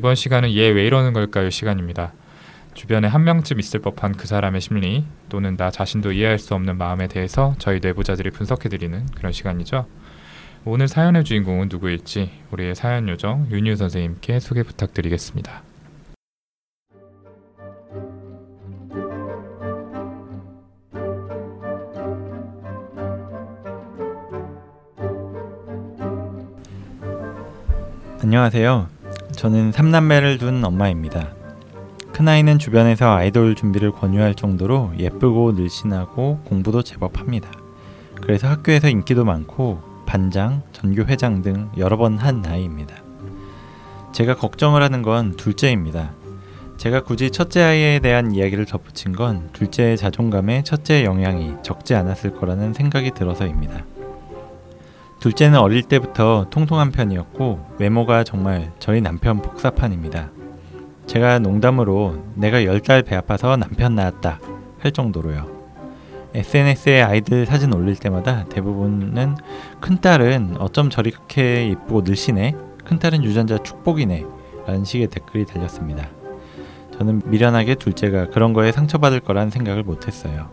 이번 시간은 얘 왜 이러는 걸까요 시간입니다. 주변에 한 명쯤 있을 법한 그 사람의 심리 또는 나 자신도 이해할 수 없는 마음에 대해서 저희 내부자들이 분석해드리는 그런 시간이죠. 오늘 사연의 주인공은 누구일지 우리의 사연 요정 윤유 선생님께 소개 부탁드리겠습니다. 안녕하세요. 저는 3남매를 둔 엄마입니다. 큰아이는 주변에서 아이돌 준비를 권유할 정도로 예쁘고 늘씬하고 공부도 제법 합니다. 그래서 학교에서 인기도 많고 반장, 전교 회장 등 여러 번한 아이입니다. 제가 걱정을 하는 건 둘째입니다. 제가 굳이 첫째 아이에 대한 이야기를 덧붙인 건 둘째의 자존감에 첫째의 영향이 적지 않았을 거라는 생각이 들어서입니다. 둘째는 어릴 때부터 통통한 편이었고 외모가 정말 저희 남편 복사판입니다. 제가 농담으로 내가 열달배 아파서 남편 낳았다 할 정도로요. SNS에 아이들 사진 올릴 때마다 대부분은 큰딸은 어쩜 저렇게 이쁘고 늘씬해? 큰딸은 유전자 축복이네 라는 식의 댓글이 달렸습니다. 저는 미련하게 둘째가 그런 거에 상처받을 거란 생각을 못했어요.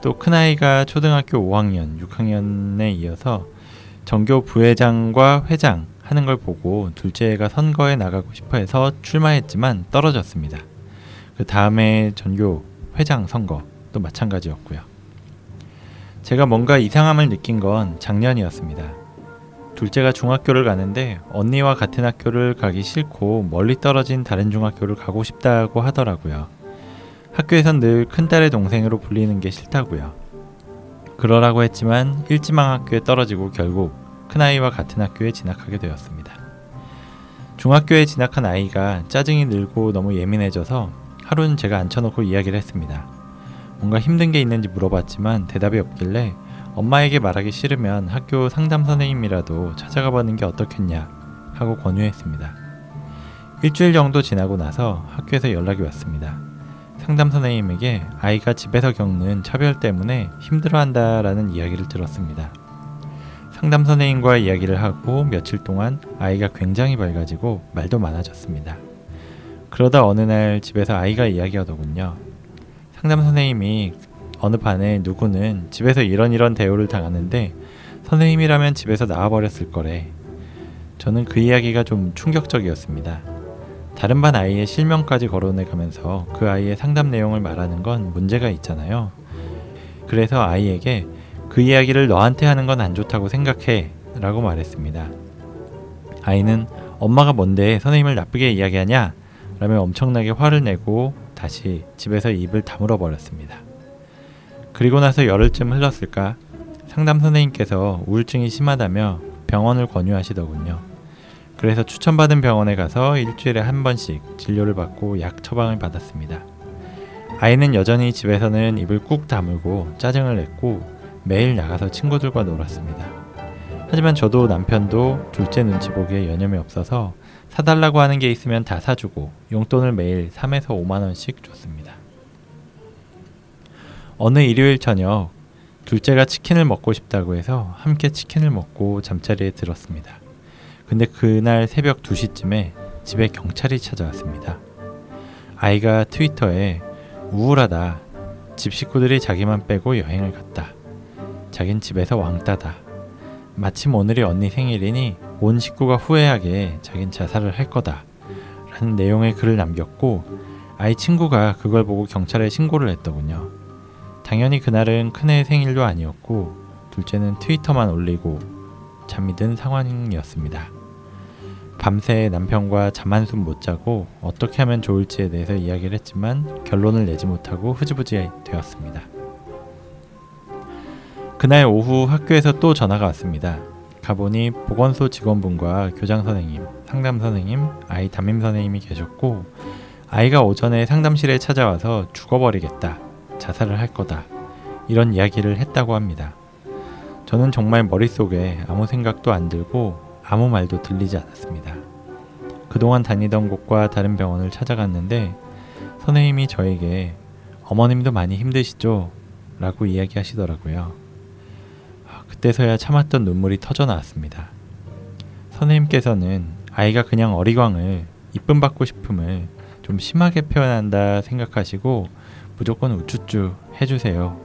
또 큰아이가 초등학교 5학년, 6학년에 이어서 전교 부회장과 회장 하는 걸 보고 둘째가 선거에 나가고 싶어 해서 출마했지만 떨어졌습니다. 그 다음에 전교 회장 선거도 마찬가지였고요. 제가 뭔가 이상함을 느낀 건 작년이었습니다. 둘째가 중학교를 가는데 언니와 같은 학교를 가기 싫고 멀리 떨어진 다른 중학교를 가고 싶다고 하더라고요. 학교에선 늘 큰딸의 동생으로 불리는 게 싫다고요. 그러라고 했지만 일지망 학교에 떨어지고 결국 큰아이와 같은 학교에 진학하게 되었습니다. 중학교에 진학한 아이가 짜증이 늘고 너무 예민해져서 하루는 제가 앉혀놓고 이야기를 했습니다. 뭔가 힘든 게 있는지 물어봤지만 대답이 없길래 엄마에게 말하기 싫으면 학교 상담 선생님이라도 찾아가 보는 게 어떻겠냐 하고 권유했습니다. 일주일 정도 지나고 나서 학교에서 연락이 왔습니다. 상담 선생님에게 아이가 집에서 겪는 차별 때문에 힘들어한다라는 이야기를 들었습니다. 상담 선생님과 이야기를 하고 며칠 동안 아이가 굉장히 밝아지고 말도 많아졌습니다. 그러다 어느 날 집에서 아이가 이야기하더군요. 상담 선생님이 어느 반에 누구는 집에서 이런 이런 대우를 당하는데 선생님이라면 집에서 나와버렸을 거래. 저는 그 이야기가 좀 충격적이었습니다. 다른 반 아이의 실명까지 거론해 가면서 그 아이의 상담 내용을 말하는 건 문제가 있잖아요. 그래서 아이에게 그 이야기를 너한테 하는 건 안 좋다고 생각해 라고 말했습니다. 아이는 엄마가 뭔데 선생님을 나쁘게 이야기하냐? 라며 엄청나게 화를 내고 다시 집에서 입을 다물어 버렸습니다. 그리고 나서 열흘쯤 흘렀을까 상담 선생님께서 우울증이 심하다며 병원을 권유하시더군요. 그래서 추천받은 병원에 가서 일주일에 한 번씩 진료를 받고 약 처방을 받았습니다. 아이는 여전히 집에서는 입을 꾹 다물고 짜증을 냈고 매일 나가서 친구들과 놀았습니다. 하지만 저도 남편도 둘째 눈치 보기에 여념이 없어서 사달라고 하는 게 있으면 다 사주고 용돈을 매일 3에서 5만 원씩 줬습니다. 어느 일요일 저녁 둘째가 치킨을 먹고 싶다고 해서 함께 치킨을 먹고 잠자리에 들었습니다. 근데 그날 새벽 2시쯤에 집에 경찰이 찾아왔습니다. 아이가 트위터에 우울하다. 집 식구들이 자기만 빼고 여행을 갔다. 자긴 집에서 왕따다. 마침 오늘이 언니 생일이니 온 식구가 후회하게 자긴 자살을 할 거다. 라는 내용의 글을 남겼고 아이 친구가 그걸 보고 경찰에 신고를 했더군요. 당연히 그날은 큰애 생일도 아니었고 둘째는 트위터만 올리고 잠이 든 상황이었습니다. 밤새 남편과 잠 한숨 못 자고 어떻게 하면 좋을지에 대해서 이야기를 했지만 결론을 내지 못하고 흐지부지 되었습니다. 그날 오후 학교에서 또 전화가 왔습니다. 가보니 보건소 직원분과 교장 선생님, 상담 선생님, 아이 담임 선생님이 계셨고 아이가 오전에 상담실에 찾아와서 죽어버리겠다, 자살을 할 거다 이런 이야기를 했다고 합니다. 저는 정말 머릿속에 아무 생각도 안 들고 아무 말도 들리지 않았습니다. 그동안 다니던 곳과 다른 병원을 찾아갔는데 선생님이 저에게 어머님도 많이 힘드시죠? 라고 이야기하시더라고요. 그때서야 참았던 눈물이 터져 나왔습니다. 선생님께서는 아이가 그냥 어리광을 이쁨 받고 싶음을 좀 심하게 표현한다 생각하시고 무조건 우쭈쭈 해주세요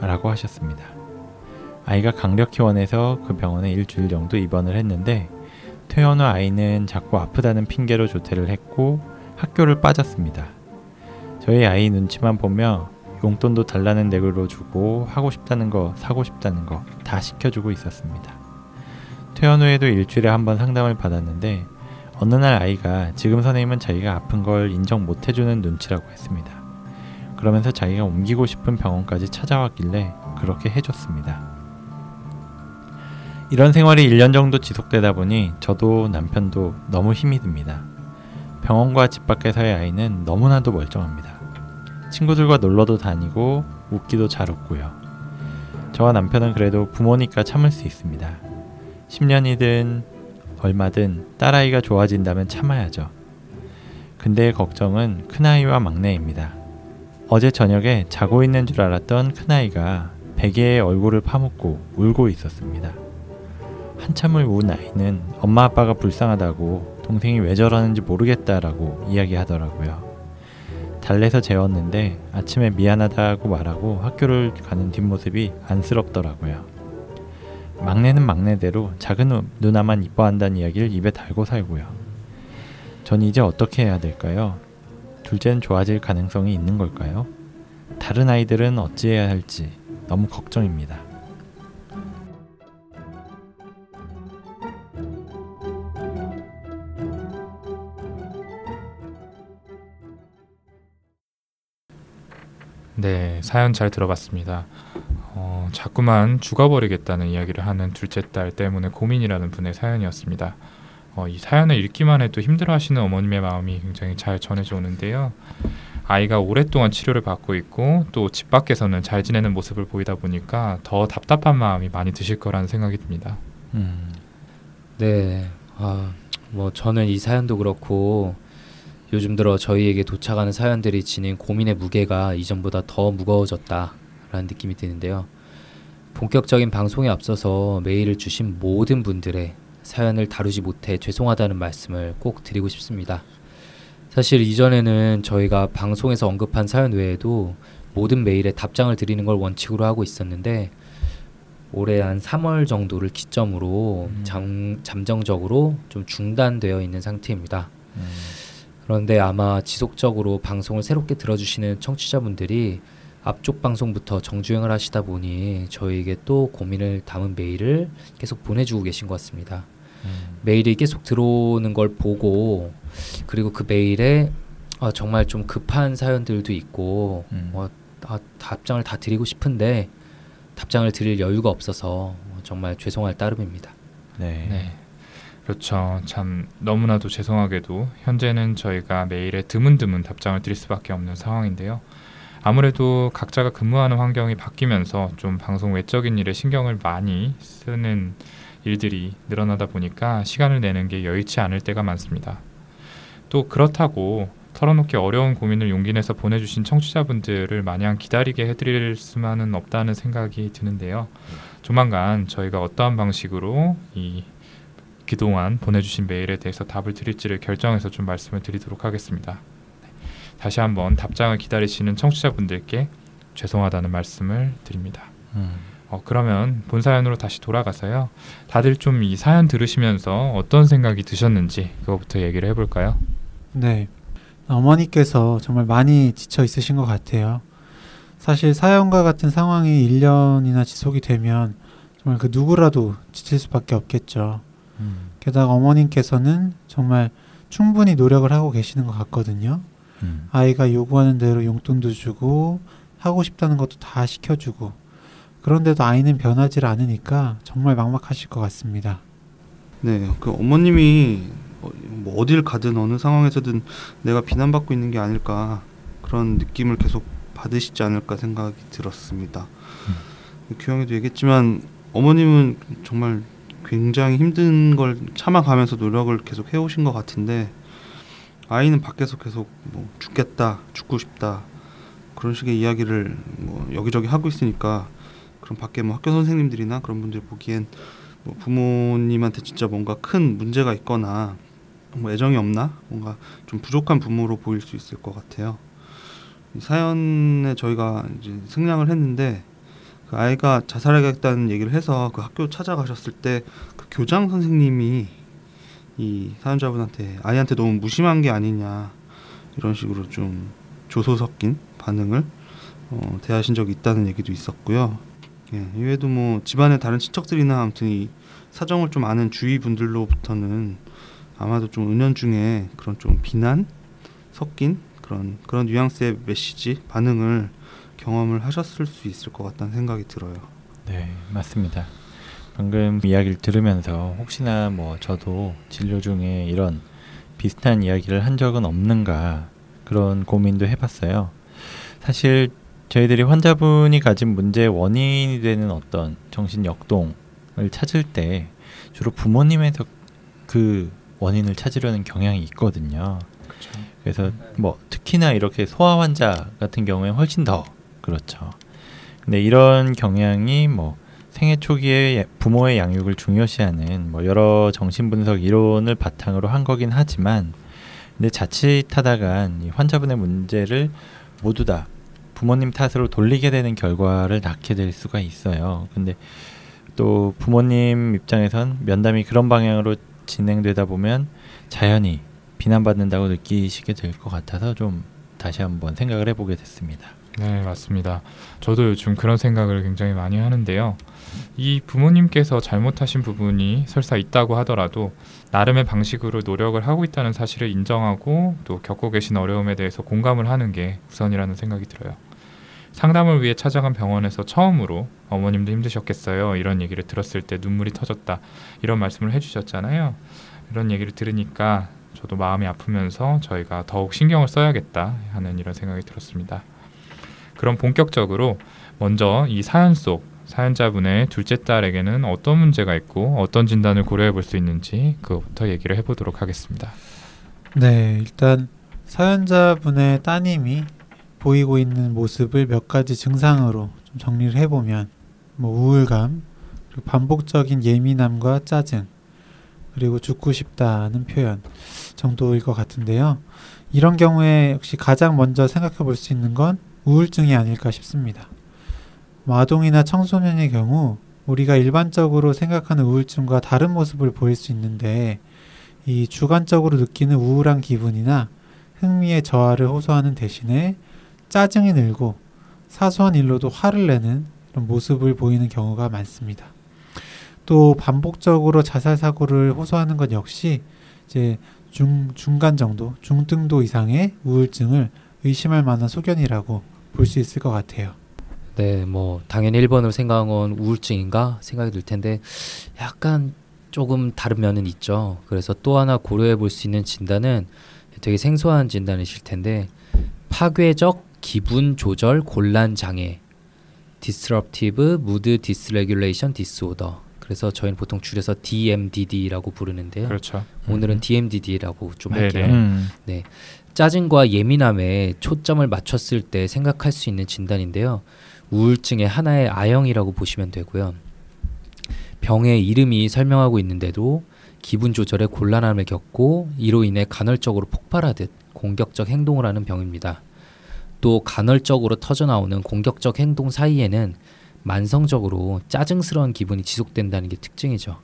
라고 하셨습니다. 아이가 강력히 원해서 그 병원에 일주일 정도 입원을 했는데 퇴원 후 아이는 자꾸 아프다는 핑계로 조퇴를 했고 학교를 빠졌습니다. 저희 아이 눈치만 보며 용돈도 달라는 대로 주고 하고 싶다는 거 사고 싶다는 거 다 시켜주고 있었습니다. 퇴원 후에도 일주일에 한 번 상담을 받았는데 어느 날 아이가 지금 선생님은 자기가 아픈 걸 인정 못 해주는 눈치라고 했습니다. 그러면서 자기가 옮기고 싶은 병원까지 찾아왔길래 그렇게 해줬습니다. 이런 생활이 1년 정도 지속되다 보니 저도 남편도 너무 힘이 듭니다. 병원과 집 밖에서의 아이는 너무나도 멀쩡합니다. 친구들과 놀러도 다니고 웃기도 잘 웃고요. 저와 남편은 그래도 부모니까 참을 수 있습니다. 10년이든 얼마든 딸아이가 좋아진다면 참아야죠. 근데 걱정은 큰아이와 막내입니다. 어제 저녁에 자고 있는 줄 알았던 큰아이가 베개에 얼굴을 파묻고 울고 있었습니다. 한참을 운 아이는 엄마 아빠가 불쌍하다고 동생이 왜 저러는지 모르겠다라고 이야기하더라고요. 달래서 재웠는데 아침에 미안하다고 말하고 학교를 가는 뒷모습이 안쓰럽더라고요. 막내는 막내대로 작은 누나만 이뻐한다는 이야기를 입에 달고 살고요. 전 이제 어떻게 해야 될까요? 둘째는 좋아질 가능성이 있는 걸까요? 다른 아이들은 어찌해야 할지 너무 걱정입니다. 네, 사연 잘 들어봤습니다. 어, 자꾸만 죽어버리겠다는 이야기를 하는 둘째 딸 때문에 고민이라는 분의 사연이었습니다. 어, 이 사연을 읽기만 해도 힘들어하시는 어머님의 마음이 굉장히 잘 전해져 오는데요. 아이가 오랫동안 치료를 받고 있고 또 집 밖에서는 잘 지내는 모습을 보이다 보니까 더 답답한 마음이 많이 드실 거라는 생각이 듭니다. 음, 네. 아, 뭐 저는 이 사연도 그렇고 요즘 들어 저희에게 도착하는 사연들이 지닌 고민의 무게가 이전보다 더 무거워졌다라는 느낌이 드는데요. 본격적인 방송에 앞서서 메일을 주신 모든 분들의 사연을 다루지 못해 죄송하다는 말씀을 꼭 드리고 싶습니다. 사실 이전에는 저희가 방송에서 언급한 사연 외에도 모든 메일에 답장을 드리는 걸 원칙으로 하고 있었는데 올해 한 3월 정도를 기점으로 음. 잠, 잠정적으로 좀 중단되어 있는 상태입니다. 음, 그런데 아마 지속적으로 방송을 새롭게 들어주시는 청취자분들이 앞쪽 방송부터 정주행을 하시다 보니 저희에게 또 고민을 담은 메일을 계속 보내주고 계신 것 같습니다. 음, 메일이 계속 들어오는 걸 보고 그리고 그 메일에 아, 정말 좀 급한 사연들도 있고 음. 어, 아, 답장을 다 드리고 싶은데 답장을 드릴 여유가 없어서 정말 죄송할 따름입니다. 네. 네. 그렇죠. 참 너무나도 죄송하게도 현재는 저희가 메일에 드문드문 답장을 드릴 수밖에 없는 상황인데요. 아무래도 각자가 근무하는 환경이 바뀌면서 좀 방송 외적인 일에 신경을 많이 쓰는 일들이 늘어나다 보니까 시간을 내는 게 여의치 않을 때가 많습니다. 또 그렇다고 털어놓기 어려운 고민을 용기 내서 보내주신 청취자분들을 마냥 기다리게 해드릴 수만은 없다는 생각이 드는데요. 조만간 저희가 어떠한 방식으로 이 그동안 보내주신 메일에 대해서 답을 드릴지를 결정해서 좀 말씀을 드리도록 하겠습니다. 네. 다시 한번 답장을 기다리시는 청취자분들께 죄송하다는 말씀을 드립니다. 음, 어, 그러면 본 사연으로 다시 돌아가서요. 다들 좀 이 사연 들으시면서 어떤 생각이 드셨는지 그거부터 얘기를 해볼까요? 네. 어머니께서 정말 많이 지쳐 있으신 것 같아요. 사실 사연과 같은 상황이 1년이나 지속이 되면 정말 그 누구라도 지칠 수밖에 없겠죠. 음, 게다가 어머님께서는 정말 충분히 노력을 하고 계시는 것 같거든요. 음, 아이가 요구하는 대로 용돈도 주고 하고 싶다는 것도 다 시켜주고 그런데도 아이는 변하지 않으니까 정말 막막하실 것 같습니다. 네, 그 어머님이 어, 뭐 어딜 가든 어느 상황에서든 내가 비난받고 있는 게 아닐까 그런 느낌을 계속 받으시지 않을까 생각이 들었습니다. 규영이도 얘기했지만 어머님은 정말 굉장히 힘든 걸 참아가면서 노력을 계속 해오신 것 같은데 아이는 밖에서 계속 뭐 죽겠다, 죽고 싶다 그런 식의 이야기를 뭐 여기저기 하고 있으니까 그럼 밖에 뭐 학교 선생님들이나 그런 분들 보기엔 뭐 부모님한테 진짜 뭔가 큰 문제가 있거나 뭐 애정이 없나 뭔가 좀 부족한 부모로 보일 수 있을 것 같아요. 이 사연에 저희가 이제 생략을 했는데 그 아이가 자살하겠다는 얘기를 해서 그 학교 찾아가셨을 때 그 교장 선생님이 이 사연자분한테 아이한테 너무 무심한 게 아니냐 이런 식으로 좀 조소 섞인 반응을 어, 대하신 적이 있다는 얘기도 있었고요. 예, 이외에도 뭐 집안의 다른 친척들이나 아무튼 이 사정을 좀 아는 주위 분들로부터는 아마도 좀 은연중에 그런 좀 비난 섞인 그런 그런 뉘앙스의 메시지 반응을 경험을 하셨을 수 있을 것 같다는 생각이 들어요. 네, 맞습니다. 방금 이야기를 들으면서 혹시나 뭐 저도 진료 중에 이런 비슷한 이야기를 한 적은 없는가 그런 고민도 해봤어요. 사실 저희들이 환자분이 가진 문제의 원인이 되는 어떤 정신 역동을 찾을 때 주로 부모님에서 그 원인을 찾으려는 경향이 있거든요. 그렇죠. 그래서 뭐 특히나 이렇게 소아 환자 같은 경우에 훨씬 더 그렇죠. 근데 이런 경향이 뭐 생애 초기에 부모의 양육을 중요시하는 뭐 여러 정신분석 이론을 바탕으로 한 거긴 하지만 근데 자칫하다간 이 환자분의 문제를 모두 다 부모님 탓으로 돌리게 되는 결과를 낳게 될 수가 있어요. 근데 또 부모님 입장에선 면담이 그런 방향으로 진행되다 보면 자연히 비난받는다고 느끼시게 될 것 같아서 좀 다시 한번 생각을 해보게 됐습니다. 네, 맞습니다. 저도 요즘 그런 생각을 굉장히 많이 하는데요. 이 부모님께서 잘못하신 부분이 설사 있다고 하더라도 나름의 방식으로 노력을 하고 있다는 사실을 인정하고 또 겪고 계신 어려움에 대해서 공감을 하는 게 우선이라는 생각이 들어요. 상담을 위해 찾아간 병원에서 처음으로 어머님도 힘드셨겠어요. 이런 얘기를 들었을 때 눈물이 터졌다. 이런 말씀을 해주셨잖아요. 이런 얘기를 들으니까 저도 마음이 아프면서 저희가 더욱 신경을 써야겠다 하는 이런 생각이 들었습니다. 그럼 본격적으로 먼저 이 사연 속 사연자분의 둘째 딸에게는 어떤 문제가 있고 어떤 진단을 고려해 볼 수 있는지 그것부터 얘기를 해보도록 하겠습니다. 네, 일단 사연자분의 따님이 보이고 있는 모습을 몇 가지 증상으로 좀 정리를 해보면 뭐 우울감, 그리고 반복적인 예민함과 짜증, 그리고 죽고 싶다는 표현 정도일 것 같은데요. 이런 경우에 역시 가장 먼저 생각해 볼 수 있는 건 우울증이 아닐까 싶습니다. 뭐 아동이나 청소년의 경우 우리가 일반적으로 생각하는 우울증과 다른 모습을 보일 수 있는데 이 주관적으로 느끼는 우울한 기분이나 흥미의 저하를 호소하는 대신에 짜증이 늘고 사소한 일로도 화를 내는 이런 모습을 보이는 경우가 많습니다. 또 반복적으로 자살 사고를 호소하는 것 역시 이제 중 중간 정도, 중등도 이상의 우울증을 의심할 만한 소견이라고 볼 수 있을 것 같아요. 네, 뭐 당연히 1번으로 생각한 건 우울증인가 생각이 들 텐데 약간 조금 다른 면은 있죠. 그래서 또 하나 고려해 볼 수 있는 진단은 되게 생소한 진단이실 텐데 파괴적 기분 조절 곤란 장애 Disruptive Mood Dysregulation Disorder 그래서 저희는 보통 줄여서 DMDD라고 부르는데요. 그렇죠. 오늘은 DMDD라고 좀 네네. 할게요. 음, 짜증과 예민함에 초점을 맞췄을 때 생각할 수 있는 진단인데요. 우울증의 하나의 아형이라고 보시면 되고요. 병의 이름이 설명하고 있는데도 기분 조절에 곤란함을 겪고 이로 인해 간헐적으로 폭발하듯 공격적 행동을 하는 병입니다. 또 간헐적으로 터져 나오는 공격적 행동 사이에는 만성적으로 짜증스러운 기분이 지속된다는 게 특징이죠.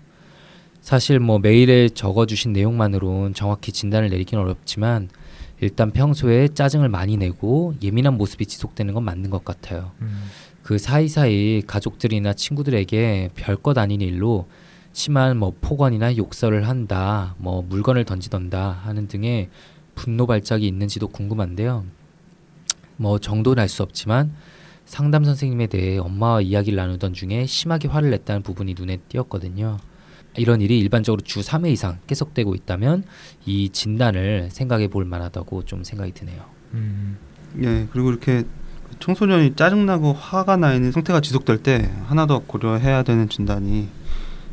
사실 뭐 메일에 적어주신 내용만으로는 정확히 진단을 내리기는 어렵지만 일단 평소에 짜증을 많이 내고 예민한 모습이 지속되는 건 맞는 것 같아요. 음, 그 사이사이 가족들이나 친구들에게 별것 아닌 일로 심한 뭐 폭언이나 욕설을 한다, 뭐 물건을 던지던다 하는 등의 분노 발작이 있는지도 궁금한데요. 뭐 정도는 알 수 없지만 상담 선생님에 대해 엄마와 이야기를 나누던 중에 심하게 화를 냈다는 부분이 눈에 띄었거든요. 이런 일이 일반적으로 주 3회 이상 계속되고 있다면 이 진단을 생각해 볼 만하다고 좀 생각이 드네요. 음, 예, 그리고 이렇게 청소년이 짜증나고 화가 나 있는 상태가 지속될 때 하나 더 고려해야 되는 진단이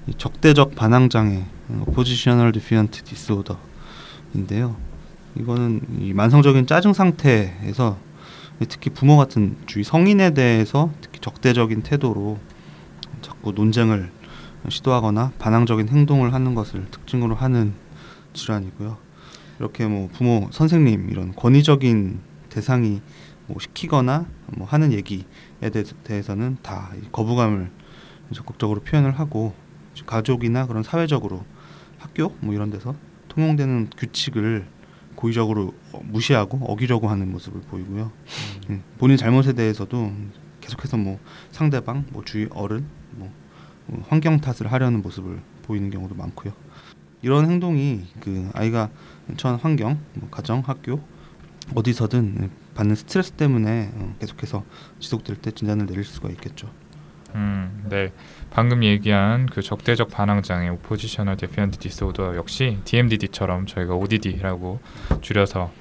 이 적대적 반항 장애, oppositional defiant disorder인데요. 이거는 이 만성적인 짜증 상태에서 특히 부모 같은 주위 성인에 대해서 특히 적대적인 태도로 자꾸 논쟁을 시도하거나 반항적인 행동을 하는 것을 특징으로 하는 질환이고요. 이렇게 뭐 부모, 선생님 이런 권위적인 대상이 뭐 시키거나 뭐 하는 얘기에 대- 대해서는 다이 거부감을 적극적으로 표현을 하고 가족이나 그런 사회적으로 학교 뭐 이런 데서 통용되는 규칙을 고의적으로 어, 무시하고 어기려고 하는 모습을 보이고요. 음, 본인 잘못에 대해서도 계속해서 뭐 상대방, 뭐 주위 어른, 뭐 어, 환경 탓을 하려는 모습을 보이는 경우도 많고요. 이런 행동이 그 아이가 처한 환경, 뭐 가정, 학교 어디서든 받는 스트레스 때문에 어, 계속해서 지속될 때 진단을 내릴 수가 있겠죠. 음, 네. 방금 얘기한 그 적대적 반항 장애 (Oppositional Defiant Disorder) 역시 DMDD처럼 저희가 ODD라고 줄여서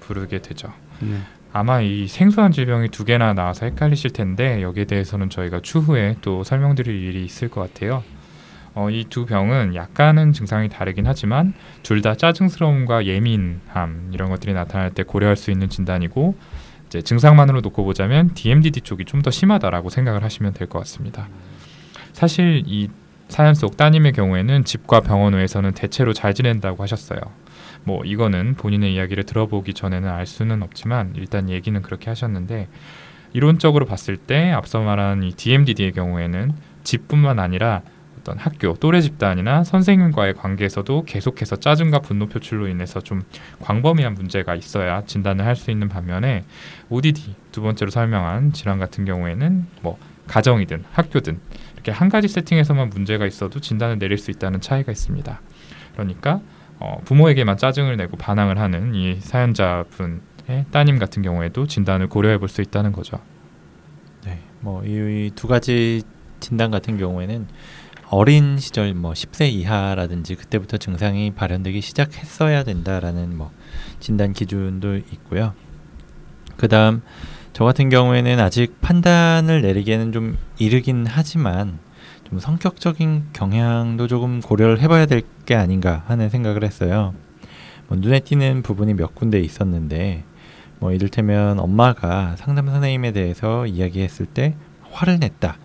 부르게 되죠. 네. 아마 이 생소한 질병이 두 개나 나와서 헷갈리실 텐데 여기에 대해서는 저희가 추후에 또 설명드릴 일이 있을 것 같아요. 어, 이 두 병은 약간은 증상이 다르긴 하지만 둘 다 짜증스러움과 예민함 이런 것들이 나타날 때 고려할 수 있는 진단이고 이제 증상만으로 놓고 보자면 DMDD 쪽이 좀 더 심하다라고 생각을 하시면 될 것 같습니다. 사실 이 사연 속 따님의 경우에는 집과 병원 외에서는 대체로 잘 지낸다고 하셨어요. 뭐 이거는 본인의 이야기를 들어보기 전에는 알 수는 없지만 일단 얘기는 그렇게 하셨는데 이론적으로 봤을 때 앞서 말한 이 DMDD의 경우에는 집뿐만 아니라 어떤 학교, 또래 집단이나 선생님과의 관계에서도 계속해서 짜증과 분노 표출로 인해서 좀 광범위한 문제가 있어야 진단을 할 수 있는 반면에 ODD 두 번째로 설명한 질환 같은 경우에는 뭐 가정이든 학교든 이렇게 한 가지 세팅에서만 문제가 있어도 진단을 내릴 수 있다는 차이가 있습니다. 그러니까 어, 부모에게만 짜증을 내고 반항을 하는 이 사연자분의 따님 같은 경우에도 진단을 고려해 볼 수 있다는 거죠. 네, 뭐이두 가지 진단 같은 경우에는 어린 시절 뭐 10세 이하라든지 그때부터 증상이 발현되기 시작했어야 된다라는 뭐 진단 기준도 있고요. 그다음 저 같은 경우에는 아직 판단을 내리기에는 좀 이르긴 하지만 좀 성격적인 경향도 조금 고려를 해봐야 될 게 아닌가 하는 생각을 했어요. 뭐 눈에 띄는 부분이 몇 군데 있었는데 뭐 이를테면 엄마가 상담 선생님에 대해서 이야기했을 때 화를 냈다.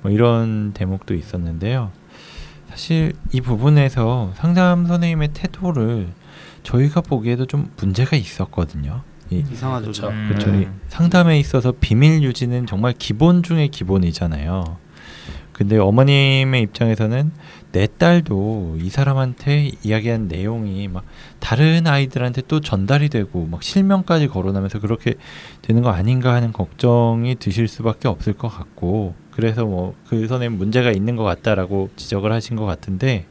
뭐 이런 대목도 있었는데요. 사실 이 부분에서 상담 선생님의 태도를 저희가 보기에도 좀 문제가 있었거든요. 이 이상하죠. 그렇죠. 음. 이 상담에 있어서 비밀 유지는 정말 기본 중의 기본이잖아요. 근데 어머님의 입장에서는 내 딸도 이 사람한테 이야기한 내용이 막 다른 아이들한테 또 전달이 되고 막 실명까지 거론하면서 그렇게 되는 거 아닌가 하는 걱정이 드실 수밖에 없을 것 같고 그래서 뭐 그 선생님 문제가 있는 것 같다라고 지적을 하신 것 같은데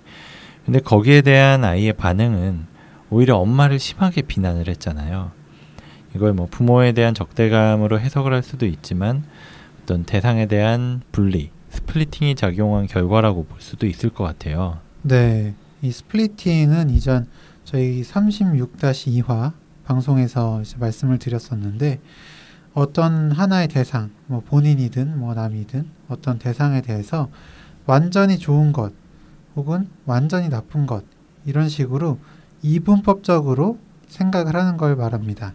근데 거기에 대한 아이의 반응은 오히려 엄마를 심하게 비난을 했잖아요. 이걸 뭐 부모에 대한 적대감으로 해석을 할 수도 있지만 어떤 대상에 대한 분리, 스플리팅이 작용한 결과라고 볼 수도 있을 것 같아요. 네, 이 스플리팅은 이전 저희 36-2화 방송에서 말씀을 드렸었는데 어떤 하나의 대상, 뭐 본인이든 뭐 남이든 어떤 대상에 대해서 완전히 좋은 것 혹은 완전히 나쁜 것 이런 식으로 이분법적으로 생각을 하는 걸 말합니다.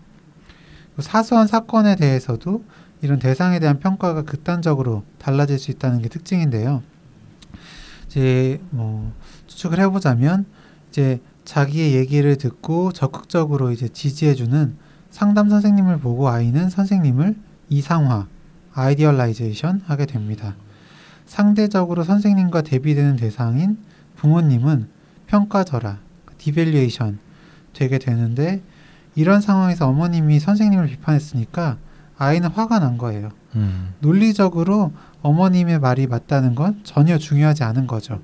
사소한 사건에 대해서도 이런 대상에 대한 평가가 극단적으로 달라질 수 있다는 게 특징인데요. 이제 뭐 추측을 해보자면 이제 자기의 얘기를 듣고 적극적으로 이제 지지해주는 상담 선생님을 보고 아이는 선생님을 이상화, idealization 하게 됩니다. 상대적으로 선생님과 대비되는 대상인 부모님은 평가절하, devaluation 되게 되는데 이런 상황에서 어머님이 선생님을 비판했으니까 아이는 화가 난 거예요. 음, 논리적으로 어머님의 말이 맞다는 건 전혀 중요하지 않은 거죠.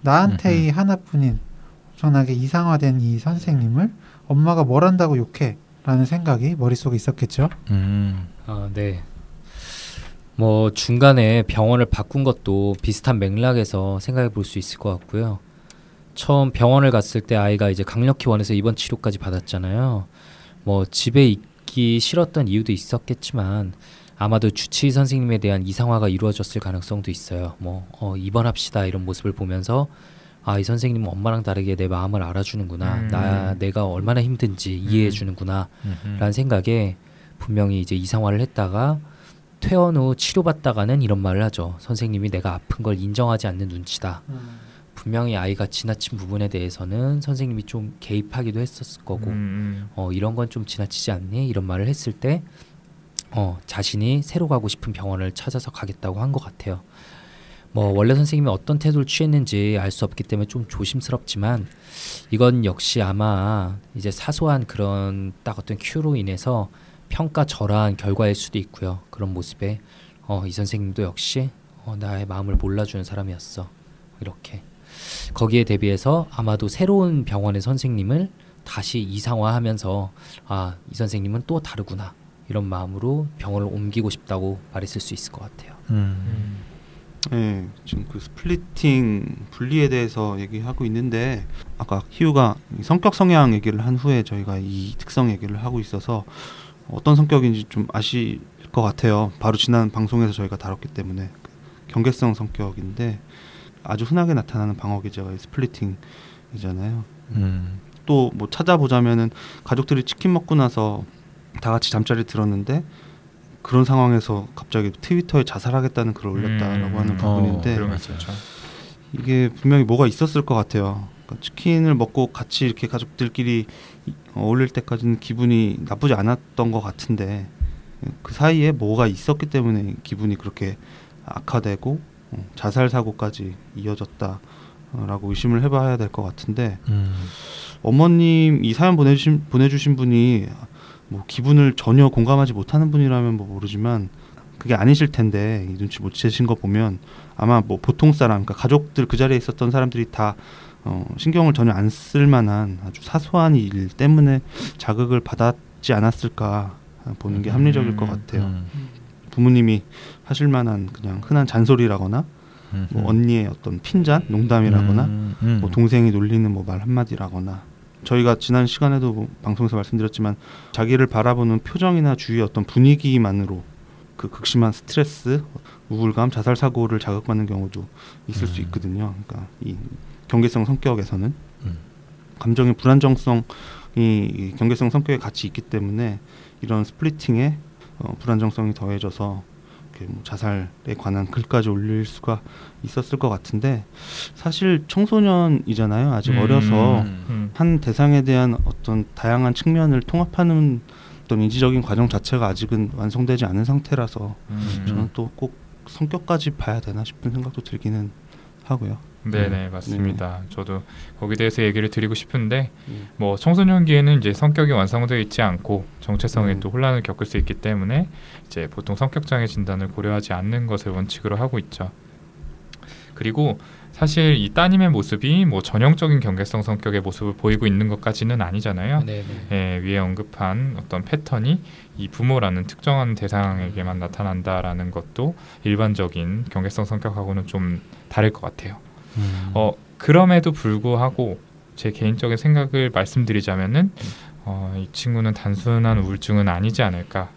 나한테 이 하나뿐인 엄청나게 이상화된 이 선생님을 엄마가 뭘 한다고 욕해 라는 생각이 머릿속에 있었겠죠. 음, 아, 네. 뭐 중간에 병원을 바꾼 것도 비슷한 맥락에서 생각해 볼 수 있을 것 같고요. 처음 병원을 갔을 때 아이가 이제 강력히 원해서 입원 치료까지 받았잖아요. 뭐 집에 있기 싫었던 이유도 있었겠지만 아마도 주치의 선생님에 대한 이상화가 이루어졌을 가능성도 있어요. 뭐 어, 입원합시다 이런 모습을 보면서 아 이 선생님은 엄마랑 다르게 내 마음을 알아주는구나. 음. 나 내가 얼마나 힘든지 이해해 주는구나. 음, 라는 생각에 분명히 이제 이상화를 했다가 퇴원 후 치료받다가는 이런 말을 하죠. 선생님이 내가 아픈 걸 인정하지 않는 눈치다. 분명히 아이가 지나친 부분에 대해서는 선생님이 좀 개입하기도 했었을 거고 음, 어, 이런 건 좀 지나치지 않니? 이런 말을 했을 때 어, 자신이 새로 가고 싶은 병원을 찾아서 가겠다고 한 것 같아요. 뭐 원래 선생님이 어떤 태도를 취했는지 알 수 없기 때문에 좀 조심스럽지만 이건 역시 아마 이제 사소한 그런 딱 어떤 큐로 인해서 평가 절하한 결과일 수도 있고요. 그런 모습에 어, 이 선생님도 역시 어, 나의 마음을 몰라주는 사람이었어. 이렇게 거기에 대비해서 아마도 새로운 병원의 선생님을 다시 이상화하면서 아 이 선생님은 또 다르구나 이런 마음으로 병원을 옮기고 싶다고 말했을 수 있을 것 같아요. 음. 음. 네, 지금 그 스플리팅 분리에 대해서 얘기하고 있는데 아까 희우가 이 성격 성향 얘기를 한 후에 저희가 이 특성 얘기를 하고 있어서 어떤 성격인지 좀 아실 것 같아요. 바로 지난 방송에서 저희가 다뤘기 때문에 그 경계성 성격인데 아주 흔하게 나타나는 방어 기제가 이 스플리팅이잖아요. 음. 또뭐 찾아보자면은 가족들이 치킨 먹고 나서 다 같이 잠자리 들었는데 그런 상황에서 갑자기 트위터에 자살하겠다는 글을 올렸다라고 음, 하는 어, 부분인데. 있었죠. 이게 분명히 뭐가 있었을 것 같아요. 그러니까 치킨을 먹고 같이 이렇게 가족들끼리 이- 어울릴 때까지는 기분이 나쁘지 않았던 것 같은데 그 사이에 뭐가 있었기 때문에 기분이 그렇게 악화되고 어, 자살 사고까지 이어졌다라고 의심을 해봐야 될 것 같은데 음. 어머님 이 사연 보내주신 보내주신 분이 뭐 기분을 전혀 공감하지 못하는 분이라면 뭐 모르지만 그게 아니실 텐데 이 눈치 못 채신 거 보면 아마 뭐 보통 사람 그러니까 가족들 그 자리에 있었던 사람들이 다 어, 신경을 전혀 안 쓸 만한 아주 사소한 일 때문에 자극을 받았지 않았을까 보는 게 합리적일 것 같아요. 음. 부모님이 하실 만한 그냥 흔한 잔소리라거나 음. 뭐 언니의 어떤 핀잔 농담이라거나 음. 음. 뭐 동생이 놀리는 뭐 말 한마디라거나 저희가 지난 시간에도 뭐 방송에서 말씀드렸지만 자기를 바라보는 표정이나 주위의 어떤 분위기만으로 그 극심한 스트레스, 우울감, 자살 사고를 자극받는 경우도 있을 수 음. 있거든요. 그러니까 이 경계성 성격에서는 음. 감정의 불안정성이 이 경계성 성격에 같이 있기 때문에 이런 스플리팅에 어, 불안정성이 더해져서 이렇게 뭐 자살에 관한 글까지 올릴 수가 있었을 것 같은데 사실 청소년이잖아요. 아직 음, 어려서 음. 한 대상에 대한 어떤 다양한 측면을 통합하는 어떤 인지적인 과정 자체가 아직은 완성되지 않은 상태라서 음. 저는 또 꼭 성격까지 봐야 되나 싶은 생각도 들기는 하고요. 네네 맞습니다. 네. 저도 거기에 대해서 얘기를 드리고 싶은데 음. 뭐 청소년기에는 이제 성격이 완성되어 있지 않고 정체성에 음. 또 혼란을 겪을 수 있기 때문에 이제 보통 성격 장애 진단을 고려하지 않는 것을 원칙으로 하고 있죠. 그리고 사실 이 따님의 모습이 뭐 전형적인 경계성 성격의 모습을 보이고 있는 것까지는 아니잖아요. 네네. 예, 위에 언급한 어떤 패턴이 이 부모라는 특정한 대상에게만 나타난다라는 것도 일반적인 경계성 성격하고는 좀 다를 것 같아요. 음. 어 그럼에도 불구하고 제 개인적인 생각을 말씀드리자면은 어, 이 친구는 단순한 우울증은 아니지 않을까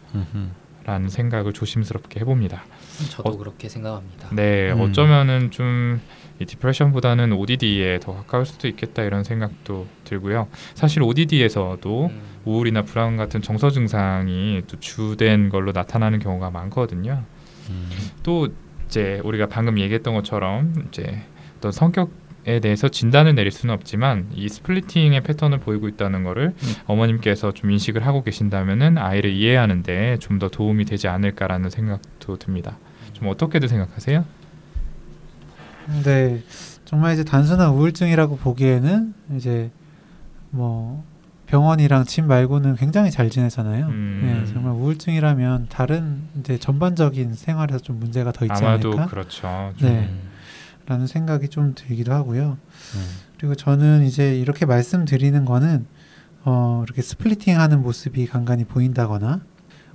라는 음흠. 생각을 조심스럽게 해봅니다. 저도 어, 그렇게 생각합니다. 네, 음. 어쩌면은 좀이 디프레션보다는 ODD에 더 가까울 수도 있겠다 이런 생각도 들고요. 사실 ODD에서도 음, 우울이나 불안 같은 정서 증상이 또 주된 걸로 나타나는 경우가 많거든요. 음. 또 이제 우리가 방금 얘기했던 것처럼 이제 어떤 성격에 대해서 진단을 내릴 수는 없지만 이 스플리팅의 패턴을 보이고 있다는 거를 어머님께서 좀 인식을 하고 계신다면은 아이를 이해하는데 좀 더 도움이 되지 않을까라는 생각도 듭니다. 좀 어떻게들 생각하세요? 근데 정말 이제 단순한 우울증이라고 보기에는 이제 뭐 병원이랑 집 말고는 굉장히 잘 지내잖아요. 음. 네, 정말 우울증이라면 다른 이제 전반적인 생활에서 좀 문제가 더 있지 아마도 않을까? 그렇죠. 좀 네. 음, 라는 생각이 좀 들기도 하고요. 음. 그리고 저는 이제 이렇게 말씀드리는 거는 어, 이렇게 스플리팅 하는 모습이 간간히 보인다거나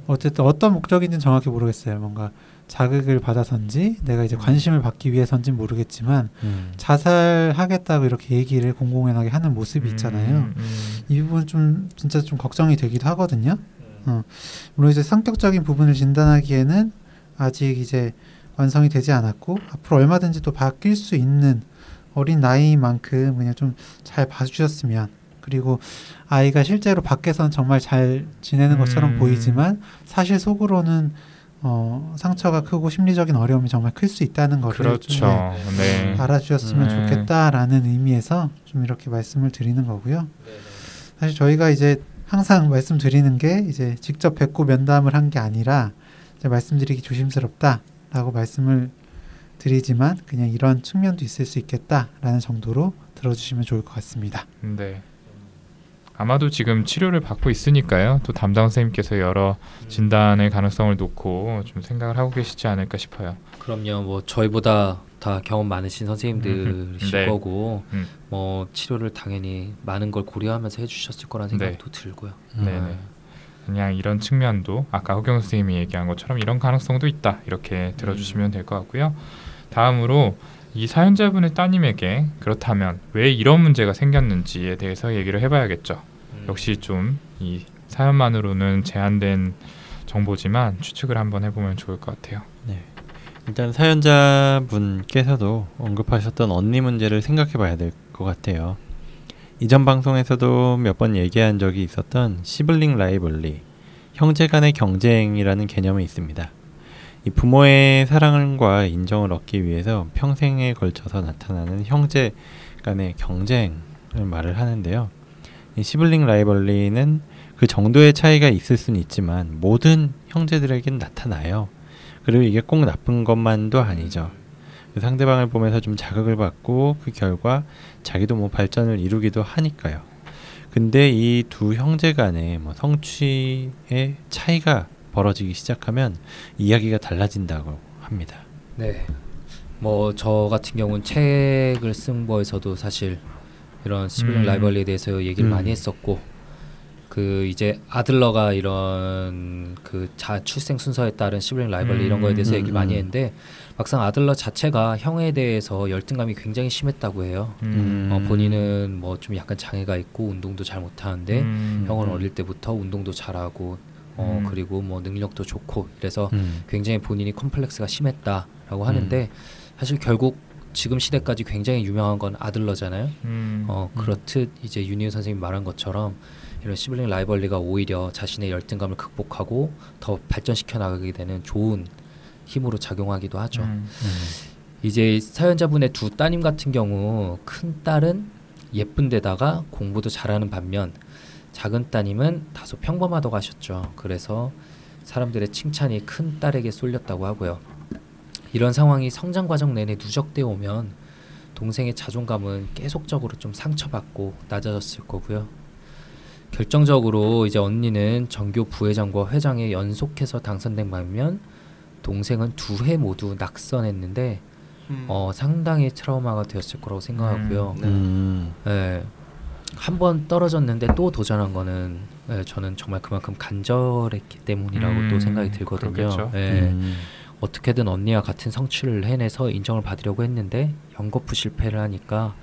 어쨌든 어떤 목적인지는 정확히 모르겠어요. 뭔가 자극을 받아서인지 내가 이제 관심을 받기 위해서인지 모르겠지만 음. 자살하겠다고 이렇게 얘기를 공공연하게 하는 모습이 있잖아요. 음, 음. 이 부분 좀 진짜 좀 걱정이 되기도 하거든요. 어, 물론 이제 성격적인 부분을 진단하기에는 아직 이제 완성이 되지 않았고 앞으로 얼마든지 또 바뀔 수 있는 어린 나이만큼 그냥 좀 잘 봐주셨으면 그리고 아이가 실제로 밖에서는 정말 잘 지내는 것처럼 음. 보이지만 사실 속으로는 어, 상처가 크고 심리적인 어려움이 정말 클 수 있다는 거를 그렇죠. 좀, 네. 네, 알아주셨으면 네. 좋겠다라는 의미에서 좀 이렇게 말씀을 드리는 거고요. 사실 저희가 이제 항상 말씀드리는 게 이제 직접 뵙고 면담을 한 게 아니라 이제 말씀드리기 조심스럽다 라고 말씀을 드리지만 그냥 이런 측면도 있을 수 있겠다라는 정도로 들어주시면 좋을 것 같습니다. 네. 아마도 지금 치료를 받고 있으니까요. 또 담당 선생님께서 여러 진단의 가능성을 놓고 좀 생각을 하고 계시지 않을까 싶어요. 그럼요. 뭐 저희보다 다 경험 많으신 선생님들이실 네. 거고 음. 뭐 치료를 당연히 많은 걸 고려하면서 해주셨을 거라는 네. 생각도 들고요. 네네. 그냥 이런 측면도 아까 허경 선생님이 얘기한 것처럼 이런 가능성도 있다 이렇게 들어주시면 될 것 같고요. 다음으로 이 사연자분의 따님에게 그렇다면 왜 이런 문제가 생겼는지에 대해서 얘기를 해봐야겠죠. 음. 역시 좀 이 사연만으로는 제한된 정보지만 추측을 한번 해보면 좋을 것 같아요. 일단 사연자분께서도 언급하셨던 언니 문제를 생각해 봐야 될 것 같아요. 이전 방송에서도 몇 번 얘기한 적이 있었던 시블링 라이벌리, 형제 간의 경쟁이라는 개념이 있습니다. 이 부모의 사랑과 인정을 얻기 위해서 평생에 걸쳐서 나타나는 형제 간의 경쟁을 말을 하는데요. 이 시블링 라이벌리는 그 정도의 차이가 있을 수는 있지만 모든 형제들에겐 나타나요. 그리고 이게 꼭 나쁜 것만도 아니죠. 그 상대방을 보면서 좀 자극을 받고 그 결과 자기도 뭐 발전을 이루기도 하니까요. 근데 이 두 형제 간의 뭐 성취의 차이가 벌어지기 시작하면 이야기가 달라진다고 합니다. 네. 뭐 저 같은 경우는 책을 쓴 거에서도 사실 이런 시블링 음. 라이벌리에 대해서 얘기를 음. 많이 했었고 그 이제 아들러가 이런 그 자 출생 순서에 따른 시블링 라이벌리 이런 거에 대해서 음, 얘기 음, 많이 음. 했는데 막상 아들러 자체가 형에 대해서 열등감이 굉장히 심했다고 해요. 음. 어, 본인은 뭐 좀 약간 장애가 있고 운동도 잘 못하는데 음. 형은 음. 어릴 때부터 운동도 잘하고 어 음. 그리고 뭐 능력도 좋고 이래서 음. 굉장히 본인이 컴플렉스가 심했다라고 하는데 사실 결국 지금 시대까지 굉장히 유명한 건 아들러잖아요. 음. 어 그렇듯 이제 윤희우 선생님이 말한 것처럼 이런 시블링 라이벌리가 오히려 자신의 열등감을 극복하고 더 발전시켜 나가게 되는 좋은 힘으로 작용하기도 하죠. 음. 이제 사연자분의 두 따님 같은 경우 큰 딸은 예쁜 데다가 공부도 잘하는 반면 작은 따님은 다소 평범하다고 하셨죠. 그래서 사람들의 칭찬이 큰 딸에게 쏠렸다고 하고요. 이런 상황이 성장 과정 내내 누적되어 오면 동생의 자존감은 계속적으로 좀 상처받고 낮아졌을 거고요. 결정적으로 이제 언니는 전교 부회장과 회장에 연속해서 당선된 반면 동생은 두 해 모두 낙선했는데 음. 어, 상당히 트라우마가 되었을 거라고 생각하고요. 네. 음. 예. 한번 떨어졌는데 또 도전한 거는 예, 저는 정말 그만큼 간절했기 때문이라고 음, 또 생각이 들거든요. 음. 어떻게든 언니와 같은 성취를 해내서 인정을 받으려고 했는데 연거푸 실패를 하니까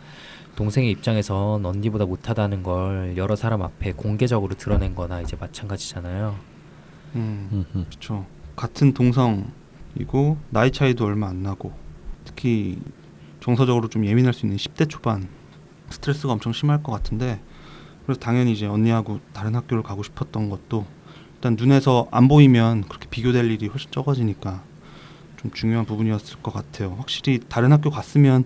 동생의 입장에선 언니보다 못하다는 걸 여러 사람 앞에 공개적으로 드러낸 거나 이제 마찬가지잖아요. 음. 음. 음. 그렇죠. 같은 동성이고 나이 차이도 얼마 안 나고 특히 정서적으로 좀 예민할 수 있는 10대 초반 스트레스가 엄청 심할 것 같은데 그래서 당연히 이제 언니하고 다른 학교를 가고 싶었던 것도 일단 눈에서 안 보이면 그렇게 비교될 일이 훨씬 적어지니까 좀 중요한 부분이었을 것 같아요. 확실히 다른 학교 갔으면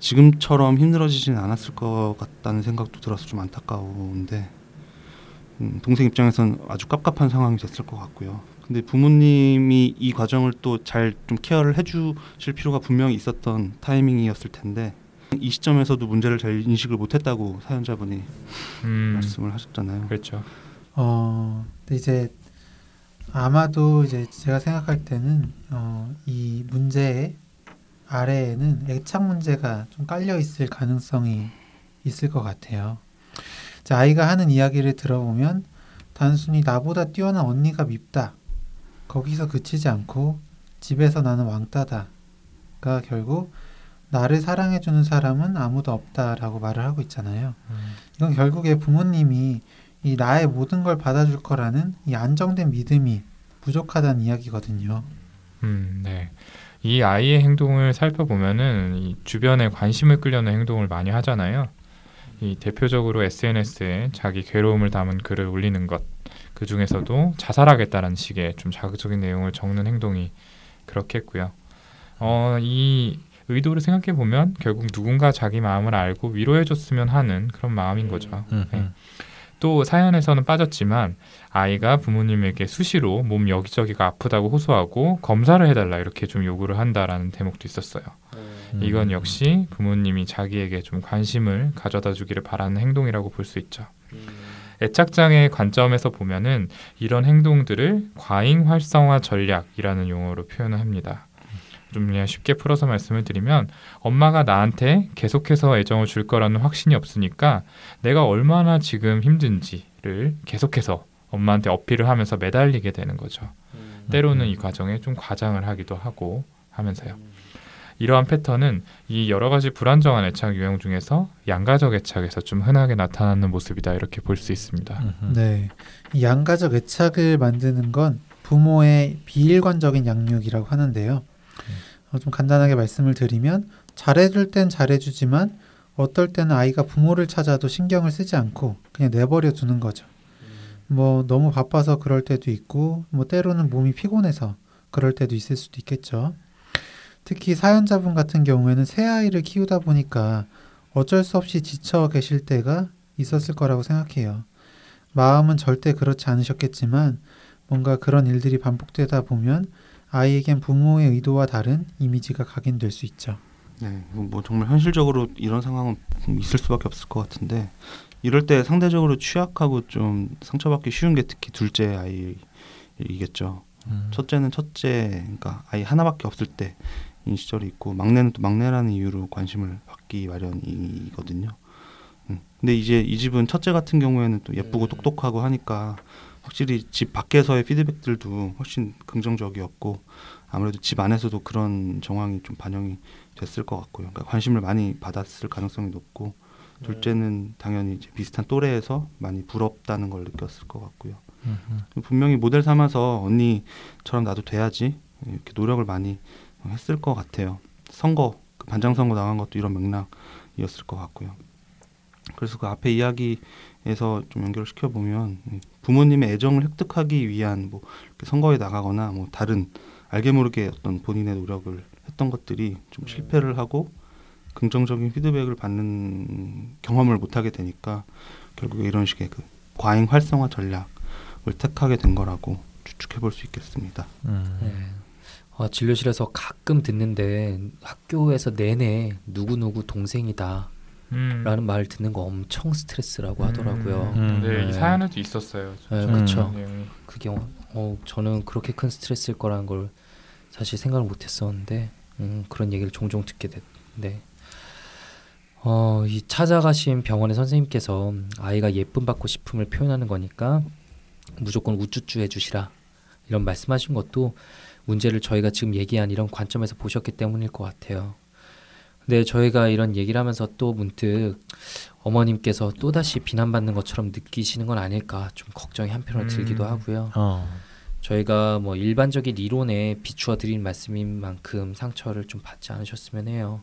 지금처럼 힘들어지지는 않았을 것 같다는 생각도 들어서 좀 안타까운데 음, 동생 입장에선 아주 깝깝한 상황이 됐을 것 같고요. 근데 부모님이 이 과정을 또 잘 좀 케어를 해주실 필요가 분명히 있었던 타이밍이었을 텐데 이 시점에서도 문제를 잘 인식을 못했다고 사연자분이 음. 말씀을 하셨잖아요. 그렇죠. 어, 근데 이제 아마도 이제 제가 생각할 때는 어, 이 문제 아래에는 애착 문제가 좀 깔려 있을 가능성이 있을 것 같아요. 이제 아이가 하는 이야기를 들어보면 단순히 나보다 뛰어난 언니가 밉다. 거기서 그치지 않고 집에서 나는 왕따다가 결국 나를 사랑해주는 사람은 아무도 없다라고 말을 하고 있잖아요. 이건 결국에 부모님이 이 나의 모든 걸 받아줄 거라는 이 안정된 믿음이 부족하다는 이야기거든요. 음, 네. 이 아이의 행동을 살펴보면은 이 주변에 관심을 끌려는 행동을 많이 하잖아요. 이 대표적으로 SNS에 자기 괴로움을 담은 글을 올리는 것, 그 중에서도 자살하겠다라는 식의 좀 자극적인 내용을 적는 행동이 그렇게 했고요. 어, 이 의도를 생각해 보면 결국 누군가 자기 마음을 알고 위로해 줬으면 하는 그런 마음인 거죠. 음, 네. 음. 또 사연에서는 빠졌지만 아이가 부모님에게 수시로 몸 여기저기가 아프다고 호소하고 검사를 해달라 이렇게 좀 요구를 한다라는 대목도 있었어요. 음. 이건 역시 부모님이 자기에게 좀 관심을 가져다 주기를 바라는 행동이라고 볼 수 있죠. 애착장애의 관점에서 보면은 이런 행동들을 과잉 활성화 전략이라는 용어로 표현을 합니다. 좀 그냥 쉽게 풀어서 말씀을 드리면 엄마가 나한테 계속해서 애정을 줄 거라는 확신이 없으니까 내가 얼마나 지금 힘든지를 계속해서 엄마한테 어필을 하면서 매달리게 되는 거죠. 때로는 이 과정에 좀 과장을 하기도 하고 하면서요. 이러한 패턴은 이 여러 가지 불안정한 애착 유형 중에서 양가적 애착에서 좀 흔하게 나타나는 모습이다 이렇게 볼 수 있습니다. 음, 음. 네. 이 양가적 애착을 만드는 건 부모의 비일관적인 양육이라고 하는데요. 어, 좀 간단하게 말씀을 드리면 잘해줄 땐 잘해주지만 어떨 때는 아이가 부모를 찾아도 신경을 쓰지 않고 그냥 내버려 두는 거죠. 뭐 너무 바빠서 그럴 때도 있고 뭐 때로는 몸이 피곤해서 그럴 때도 있을 수도 있겠죠. 특히 사연자분 같은 경우에는 새 아이를 키우다 보니까 어쩔 수 없이 지쳐 계실 때가 있었을 거라고 생각해요. 마음은 절대 그렇지 않으셨겠지만 뭔가 그런 일들이 반복되다 보면 아이에겐 부모의 의도와 다른 이미지가 각인될 수 있죠. 네, 뭐 정말 현실적으로 이런 상황은 있을 수밖에 없을 것 같은데 이럴 때 상대적으로 취약하고 좀 상처받기 쉬운 게 특히 둘째 아이이겠죠. 음. 첫째는 첫째, 그러니까 아이 하나밖에 없을 때인 시절이 있고 막내는 또 막내라는 이유로 관심을 받기 마련이거든요. 음. 근데 이제 이 집은 첫째 같은 경우에는 또 예쁘고 똑똑하고 하니까 확실히 집 밖에서의 피드백들도 훨씬 긍정적이었고 아무래도 집 안에서도 그런 정황이 좀 반영이 됐을 것 같고요. 그러니까 관심을 많이 받았을 가능성이 높고 둘째는 당연히 이제 비슷한 또래에서 많이 부럽다는 걸 느꼈을 것 같고요. 분명히 모델 삼아서 언니처럼 나도 돼야지 이렇게 노력을 많이 했을 것 같아요. 선거 그 반장 선거 나간 것도 이런 맥락이었을 것 같고요. 그래서 그 앞에 이야기에서 좀 연결을 시켜 보면 부모님의 애정을 획득하기 위한 뭐 이렇게 선거에 나가거나 뭐 다른 알게 모르게 어떤 본인의 노력을 했던 것들이 좀 실패를 하고 긍정적인 피드백을 받는 경험을 못 하게 되니까 결국에 이런 식의 그 과잉 활성화 전략 을 택하게 된 거라고 추측해 볼 수 있겠습니다. 음. 네. 아, 진료실에서 가끔 듣는데 학교에서 내내 누구 누구 동생이다라는 음. 말을 듣는 거 엄청 스트레스라고 하더라고요. 음. 네, 네. 이 사연에도 있었어요. 네, 음. 그렇죠. 그게 어, 어, 저는 그렇게 큰 스트레스일 거라는 걸 사실 생각을 못했었는데 음, 그런 얘기를 종종 듣게 됐는데 어, 이 찾아가신 병원의 선생님께서 아이가 예쁨 받고 싶음을 표현하는 거니까 무조건 우쭈쭈 해주시라 이런 말씀하신 것도 문제를 저희가 지금 얘기한 이런 관점에서 보셨기 때문일 것 같아요. 근데 저희가 이런 얘기를 하면서 또 문득 어머님께서 또다시 비난받는 것처럼 느끼시는 건 아닐까 좀 걱정이 한편으로 음. 들기도 하고요. 어. 저희가 뭐 일반적인 이론에 비추어 드린 말씀인 만큼 상처를 좀 받지 않으셨으면 해요.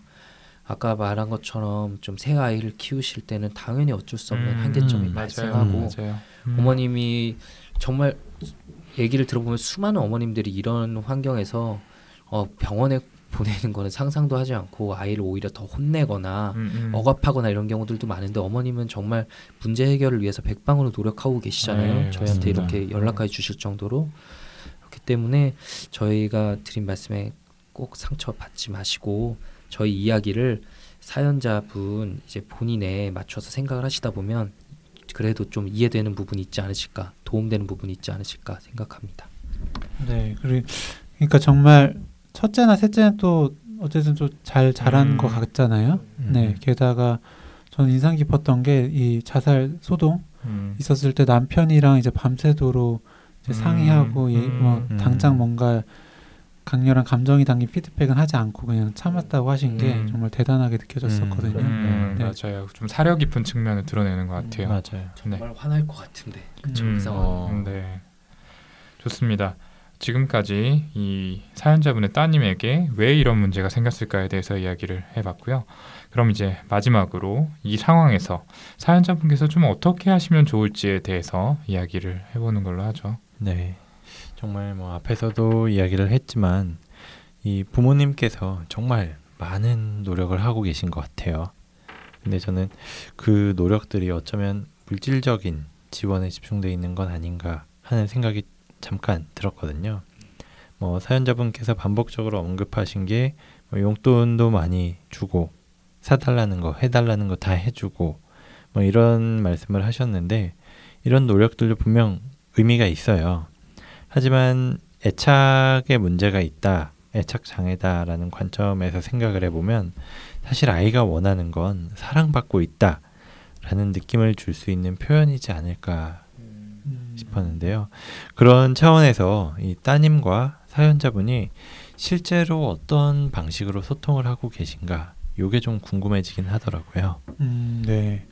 아까 말한 것처럼 좀 새 아이를 키우실 때는 당연히 어쩔 수 없는 음, 한계점이 음, 발생하고 음, 맞아요. 음. 어머님이 정말 얘기를 들어보면 수많은 어머님들이 이런 환경에서 어, 병원에 보내는 거는 상상도 하지 않고 아이를 오히려 더 혼내거나 음, 음. 억압하거나 이런 경우들도 많은데 어머님은 정말 문제 해결을 위해서 백방으로 노력하고 계시잖아요. 네, 저희한테 맞습니다. 이렇게 연락까지 주실 정도로 그렇기 때문에 저희가 드린 말씀에 꼭 상처 받지 마시고 저희 이야기를 사연자분 이제 본인에 맞춰서 생각을 하시다 보면 그래도 좀 이해되는 부분이 있지 않으실까 도움되는 부분이 있지 않으실까 생각합니다. 네, 그리고 그러니까 정말 첫째나 셋째는 또 어쨌든 좀 잘 자란 음. 것 같잖아요. 네, 게다가 저는 인상 깊었던 게 이 자살 소동 음. 있었을 때 남편이랑 이제 밤새도록 이제 음, 상의하고 예, 뭐 음. 당장 뭔가 강렬한 감정이 담긴 피드백은 하지 않고 그냥 참았다고 하신 게 음. 정말 대단하게 느껴졌었거든요. 음, 네. 맞아요. 좀 사려 깊은 측면을 드러내는 것 같아요. 맞아요. 네. 정말 화날 것 같은데 그쵸 음. 어. 네. 좋습니다. 지금까지 이 사연자분의 따님에게 왜 이런 문제가 생겼을까에 대해서 이야기를 해봤고요. 그럼 이제 마지막으로 이 상황에서 사연자분께서 좀 어떻게 하시면 좋을지에 대해서 이야기를 해보는 걸로 하죠. 네. 정말 뭐 앞에서도 이야기를 했지만 이 부모님께서 정말 많은 노력을 하고 계신 것 같아요. 근데 저는 그 노력들이 어쩌면 물질적인 지원에 집중돼 있는 건 아닌가 하는 생각이 잠깐 들었거든요. 뭐 사연자분께서 반복적으로 언급하신 게 뭐 용돈도 많이 주고 사달라는 거, 해달라는 거 다 해주고 뭐 이런 말씀을 하셨는데 이런 노력들도 분명 의미가 있어요. 하지만 애착의 문제가 있다, 애착 장애다라는 관점에서 생각을 해보면 사실 아이가 원하는 건 사랑받고 있다 라는 느낌을 줄 수 있는 표현이지 않을까 음. 싶었는데요. 그런 차원에서 이 따님과 사연자분이 실제로 어떤 방식으로 소통을 하고 계신가 요게 좀 궁금해지긴 하더라고요. 음, 네.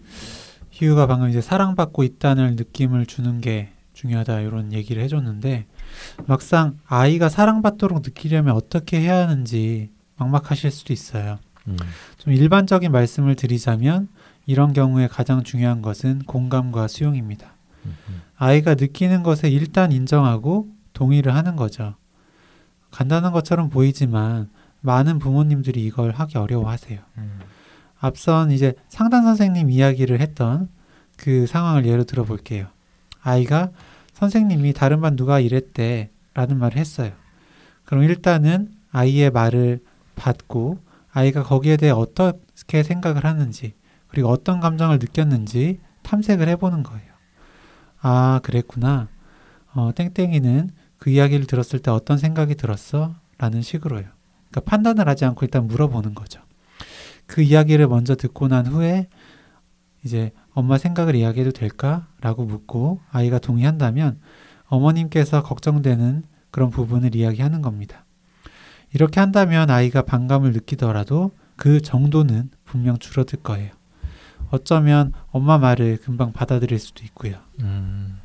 희우가 방금 이제 사랑받고 있다는 느낌을 주는 게 중요하다 이런 얘기를 해줬는데 막상 아이가 사랑받도록 느끼려면 어떻게 해야 하는지 막막하실 수도 있어요. 음, 좀 일반적인 말씀을 드리자면 이런 경우에 가장 중요한 것은 공감과 수용입니다. 음, 음. 아이가 느끼는 것에 일단 인정하고 동의를 하는 거죠. 간단한 것처럼 보이지만 많은 부모님들이 이걸 하기 어려워하세요. 음, 앞선 이제 상담 선생님 이야기를 했던 그 상황을 예로 들어 볼게요. 아이가 선생님이 다른 반 누가 이랬대 라는 말을 했어요. 그럼 일단은 아이의 말을 받고 아이가 거기에 대해 어떻게 생각을 하는지 그리고 어떤 감정을 느꼈는지 탐색을 해보는 거예요. 아, 그랬구나. 어, 땡땡이는 그 이야기를 들었을 때 어떤 생각이 들었어? 라는 식으로요. 그러니까 판단을 하지 않고 일단 물어보는 거죠. 그 이야기를 먼저 듣고 난 후에 이제 엄마 생각을 이야기해도 될까? 라고 묻고 아이가 동의한다면 어머님께서 걱정되는 그런 부분을 이야기하는 겁니다. 이렇게 한다면 아이가 반감을 느끼더라도 그 정도는 분명 줄어들 거예요. 어쩌면 엄마 말을 금방 받아들일 수도 있고요. 음,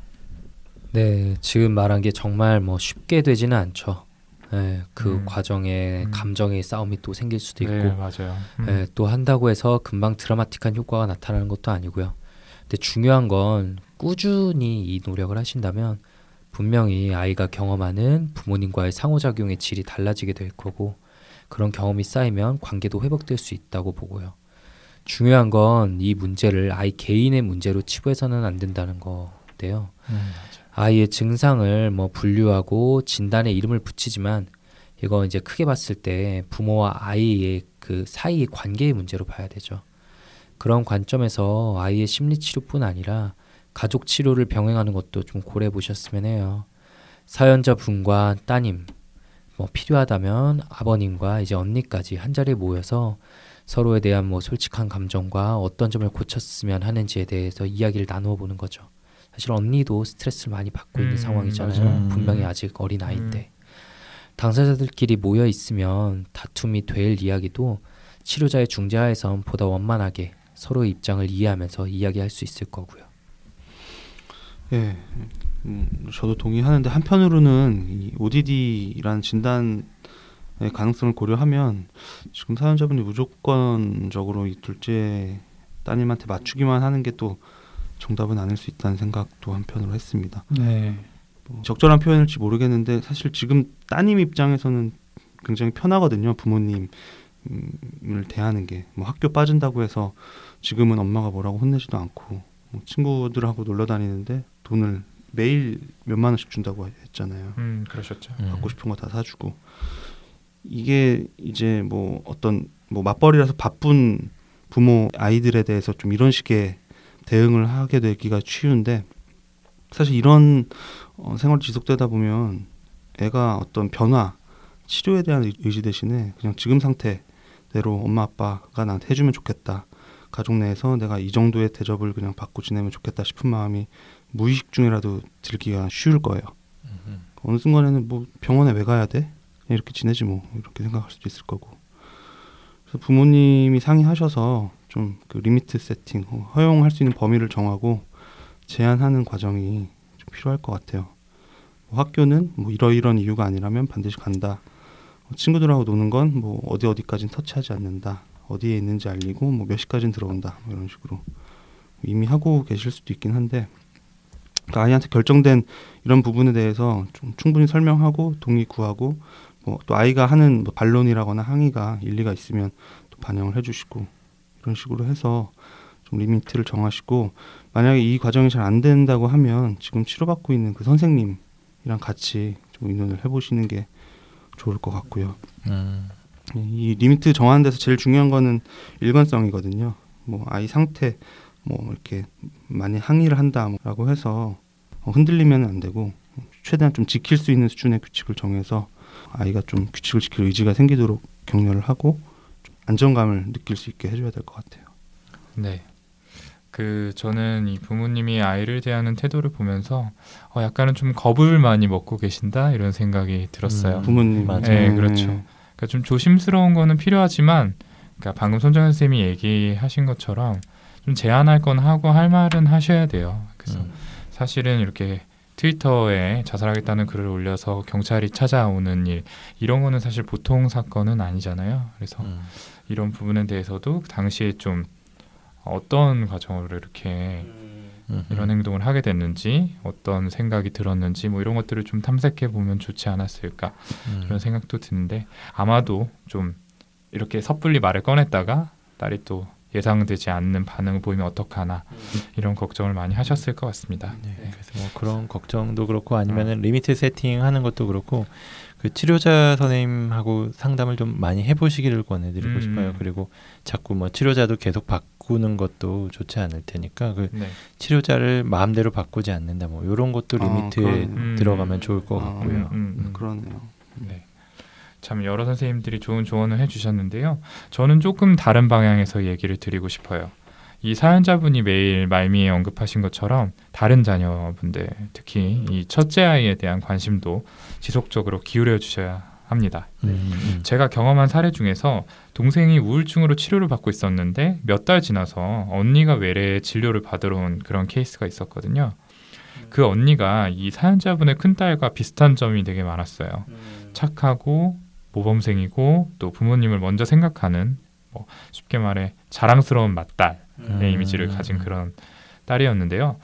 네, 지금 말한 게 정말 뭐 쉽게 되지는 않죠. 네, 그 음. 과정에 음. 감정의 싸움이 또 생길 수도 있고 네, 맞아요. 음. 예, 또 한다고 해서 금방 드라마틱한 효과가 나타나는 것도 아니고요. 근데 중요한 건 꾸준히 이 노력을 하신다면 분명히 아이가 경험하는 부모님과의 상호작용의 질이 달라지게 될 거고 그런 경험이 쌓이면 관계도 회복될 수 있다고 보고요. 중요한 건 이 문제를 아이 개인의 문제로 치부해서는 안 된다는 건데요. 음, 아이의 증상을 뭐 분류하고 진단에 이름을 붙이지만 이거 이제 크게 봤을 때 부모와 아이의 그 사이의 관계의 문제로 봐야 되죠. 그런 관점에서 아이의 심리 치료뿐 아니라 가족 치료를 병행하는 것도 좀 고려해 보셨으면 해요. 사연자 분과 따님, 뭐 필요하다면 아버님과 이제 언니까지 한 자리에 모여서 서로에 대한 뭐 솔직한 감정과 어떤 점을 고쳤으면 하는지에 대해서 이야기를 나누어 보는 거죠. 사실 언니도 스트레스를 많이 받고 있는 음, 상황이잖아요. 맞아요. 분명히 아직 어린 아이인데 당사자들끼리 모여 있으면 다툼이 될 이야기도 치료자의 중재하에선 보다 원만하게 서로의 입장을 이해하면서 이야기할 수 있을 거고요. 예, 음, 저도 동의하는데 한편으로는 이 ODD라는 진단의 가능성을 고려하면 지금 사연자분이 무조건적으로 이 둘째 따님한테 맞추기만 하는 게 또 정답은 아닐 수 있다는 생각도 한편으로 했습니다. 네. 뭐 적절한 표현일지 모르겠는데 사실 지금 따님 입장에서는 굉장히 편하거든요. 부모님을 대하는 게 뭐 학교 빠진다고 해서 지금은 엄마가 뭐라고 혼내지도 않고 뭐 친구들하고 놀러 다니는데 돈을 매일 몇만 원씩 준다고 했잖아요. 음, 그러셨죠. 음. 갖고 싶은 거 다 사주고 이게 이제 뭐 어떤 뭐 맞벌이라서 바쁜 부모 아이들에 대해서 좀 이런 식의 대응을 하게 되기가 쉬운데 사실 이런 어, 생활이 지속되다 보면 애가 어떤 변화 치료에 대한 의- 의지 대신에 그냥 지금 상태대로 엄마 아빠가 나한테 해주면 좋겠다 가족 내에서 내가 이 정도의 대접을 그냥 받고 지내면 좋겠다 싶은 마음이 무의식 중이라도 들기가 쉬울 거예요. 음, 어느 순간에는 뭐 병원에 왜 가야 돼? 이렇게 지내지 뭐 이렇게 생각할 수도 있을 거고. 그래서 부모님이 상의하셔서 좀 그 limit setting, 어, 허용할 수 있는 범위를 정하고 제한하는 과정이 좀 필요할 것 같아요. 뭐 학교는 뭐 이러이런 이유가 아니라면 반드시 간다. 뭐 친구들하고 노는 건 뭐 어디 어디까지는 터치하지 않는다. 어디에 있는지 알리고 뭐 몇 시까지는 들어온다. 뭐 이런 식으로 이미 하고 계실 수도 있긴 한데 그 아이한테 결정된 이런 부분에 대해서 좀 충분히 설명하고 동의 구하고 뭐 또 아이가 하는 뭐 반론이라거나 항의가 일리가 있으면 또 반영을 해주시고 이런 식으로 해서 좀 limit를 정하시고 만약에 이 과정이 잘 안 된다고 하면 지금 치료받고 있는 그 선생님이랑 같이 좀 의논을 해보시는 게 좋을 것 같고요. 음, 이 limit 정하는 데서 제일 중요한 거는 일관성이거든요. 뭐 아이 상태 뭐 이렇게 많이 항의를 한다라고 해서 어, 흔들리면 안 되고 최대한 좀 지킬 수 있는 수준의 규칙을 정해서 아이가 좀 규칙을 지킬 의지가 생기도록 격려를 하고 좀 안정감을 느낄 수 있게 해줘야 될 것 같아요. 네. 그 저는 이 부모님이 아이를 대하는 태도를 보면서 어, 약간은 좀 겁을 많이 먹고 계신다 이런 생각이 들었어요. 음. 부모님 맞아요. 네, 그렇죠. 그러니까 좀 조심스러운 거는 필요하지만, 그러니까 방금 손정현 쌤이 얘기하신 것처럼 좀 제한할 건 하고 할 말은 하셔야 돼요. 그래서 음. 사실은 이렇게 트위터에 자살하겠다는 글을 올려서 경찰이 찾아오는 일 이런 거는 사실 보통 사건은 아니잖아요. 그래서 음. 이런 부분에 대해서도 당시에 좀 어떤 과정으로 이렇게 음. 이런 행동을 하게 됐는지 어떤 생각이 들었는지 뭐 이런 것들을 좀 탐색해 보면 좋지 않았을까 음. 그런 생각도 드는데 아마도 좀 이렇게 섣불리 말을 꺼냈다가 딸이 또 예상되지 않는 반응을 보이면 어떡하나 이런 걱정을 많이 하셨을 것 같습니다. 네, 네. 그래서 뭐 그런 걱정도 그렇고 아니면은 limit setting하는 것도 그렇고 그 치료자 선생님하고 상담을 좀 많이 해보시기를 권해드리고 음. 싶어요. 그리고 자꾸 뭐 치료자도 계속 바꾸는 것도 좋지 않을 테니까 그 네. 치료자를 마음대로 바꾸지 않는다 뭐 이런 것도 아, limit에 그러네요. 음. 들어가면 좋을 것 아, 같고요. 음, 음, 음. 그러네요. 네. 참 여러 선생님들이 좋은 조언을 해주셨는데요. 저는 조금 다른 방향에서 얘기를 드리고 싶어요. 이 사연자분이 매일 말미에 언급하신 것처럼 다른 자녀분들, 특히 이 첫째 아이에 대한 관심도 지속적으로 기울여 주셔야 합니다. 음, 음. 제가 경험한 사례 중에서 동생이 우울증으로 치료를 받고 있었는데 몇 달 지나서 언니가 외래에 진료를 받으러 온 그런 케이스가 있었거든요. 그 언니가 이 사연자분의 큰딸과 비슷한 점이 되게 많았어요. 착하고 모범생이고 또 부모님을 먼저 생각하는 뭐 쉽게 말해 자랑스러운 맏딸 의 음. 이미지를 가진 그런 딸이었는데요.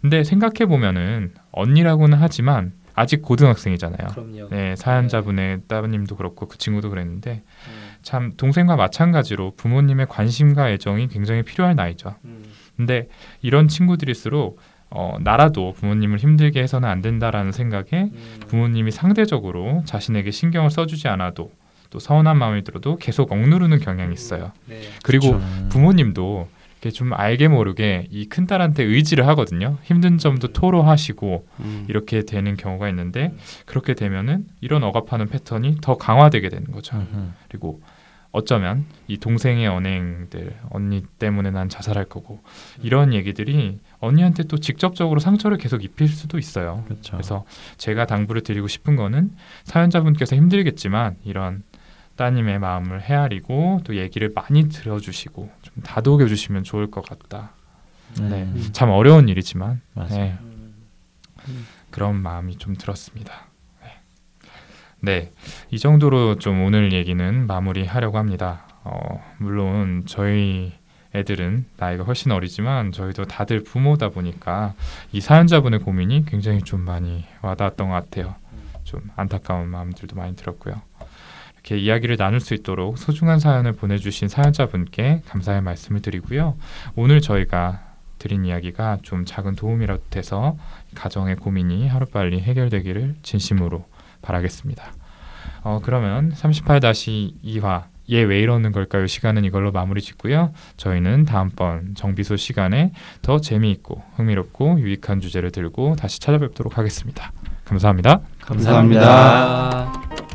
근데 생각해 보면은 언니라고는 하지만 아직 고등학생이잖아요. 그럼요. 네, 사연자분의 따님도 그렇고 그 친구도 그랬는데 음, 참 동생과 마찬가지로 부모님의 관심과 애정이 굉장히 필요할 나이죠. 음, 근데 이런 친구들일수록 어, 나라도 부모님을 힘들게 해서는 안 된다라는 생각에 음, 부모님이 상대적으로 자신에게 신경을 써주지 않아도 또 서운한 마음이 들어도 계속 억누르는 경향이 있어요. 네. 그리고 그렇죠. 부모님도 이렇게 좀 알게 모르게 이 큰딸한테 의지를 하거든요. 힘든 점도 토로하시고 음. 이렇게 되는 경우가 있는데 그렇게 되면은 이런 억압하는 패턴이 더 강화되게 되는 거죠. 음흠. 그리고 어쩌면 이 동생의 언행들 언니 때문에 난 자살할 거고 이런 얘기들이 언니한테 또 직접적으로 상처를 계속 입힐 수도 있어요. 그렇죠. 그래서 제가 당부를 드리고 싶은 거는 사연자분께서 힘들겠지만 이런 따님의 마음을 헤아리고 또 얘기를 많이 들어주시고 좀 다독여 주시면 좋을 것 같다. 네, 음, 참 어려운 일이지만 맞아요. 네, 음, 그런 마음이 좀 들었습니다. 네. 네, 이 정도로 좀 오늘 얘기는 마무리하려고 합니다. 어, 물론 저희 애들은 나이가 훨씬 어리지만 저희도 다들 부모다 보니까 이 사연자분의 고민이 굉장히 좀 많이 와닿았던 것 같아요. 좀 안타까운 마음들도 많이 들었고요. 이렇게 이야기를 나눌 수 있도록 소중한 사연을 보내주신 사연자분께 감사의 말씀을 드리고요. 오늘 저희가 드린 이야기가 좀 작은 도움이라도 돼서 가정의 고민이 하루빨리 해결되기를 진심으로 바라겠습니다. 어, 그러면 38-2화 얘왜 이러는 걸까요? 시간은 이걸로 마무리 짓고요. 저희는 다음번 정비소 시간에 더 재미있고 흥미롭고 유익한 주제를 들고 다시 찾아뵙도록 하겠습니다. 감사합니다. 감사합니다. 감사합니다.